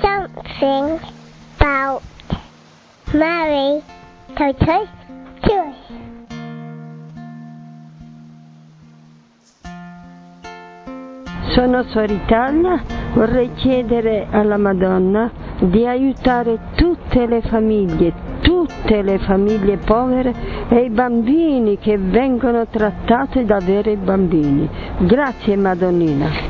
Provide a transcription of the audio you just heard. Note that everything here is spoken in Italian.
something about Mary Tortoise Jewish. Sono Suor Italia, vorrei chiedere alla Madonna di aiutare tutte le famiglie, tutte le famiglie povere e i bambini che vengono trattati da veri bambini. Grazie Madonnina.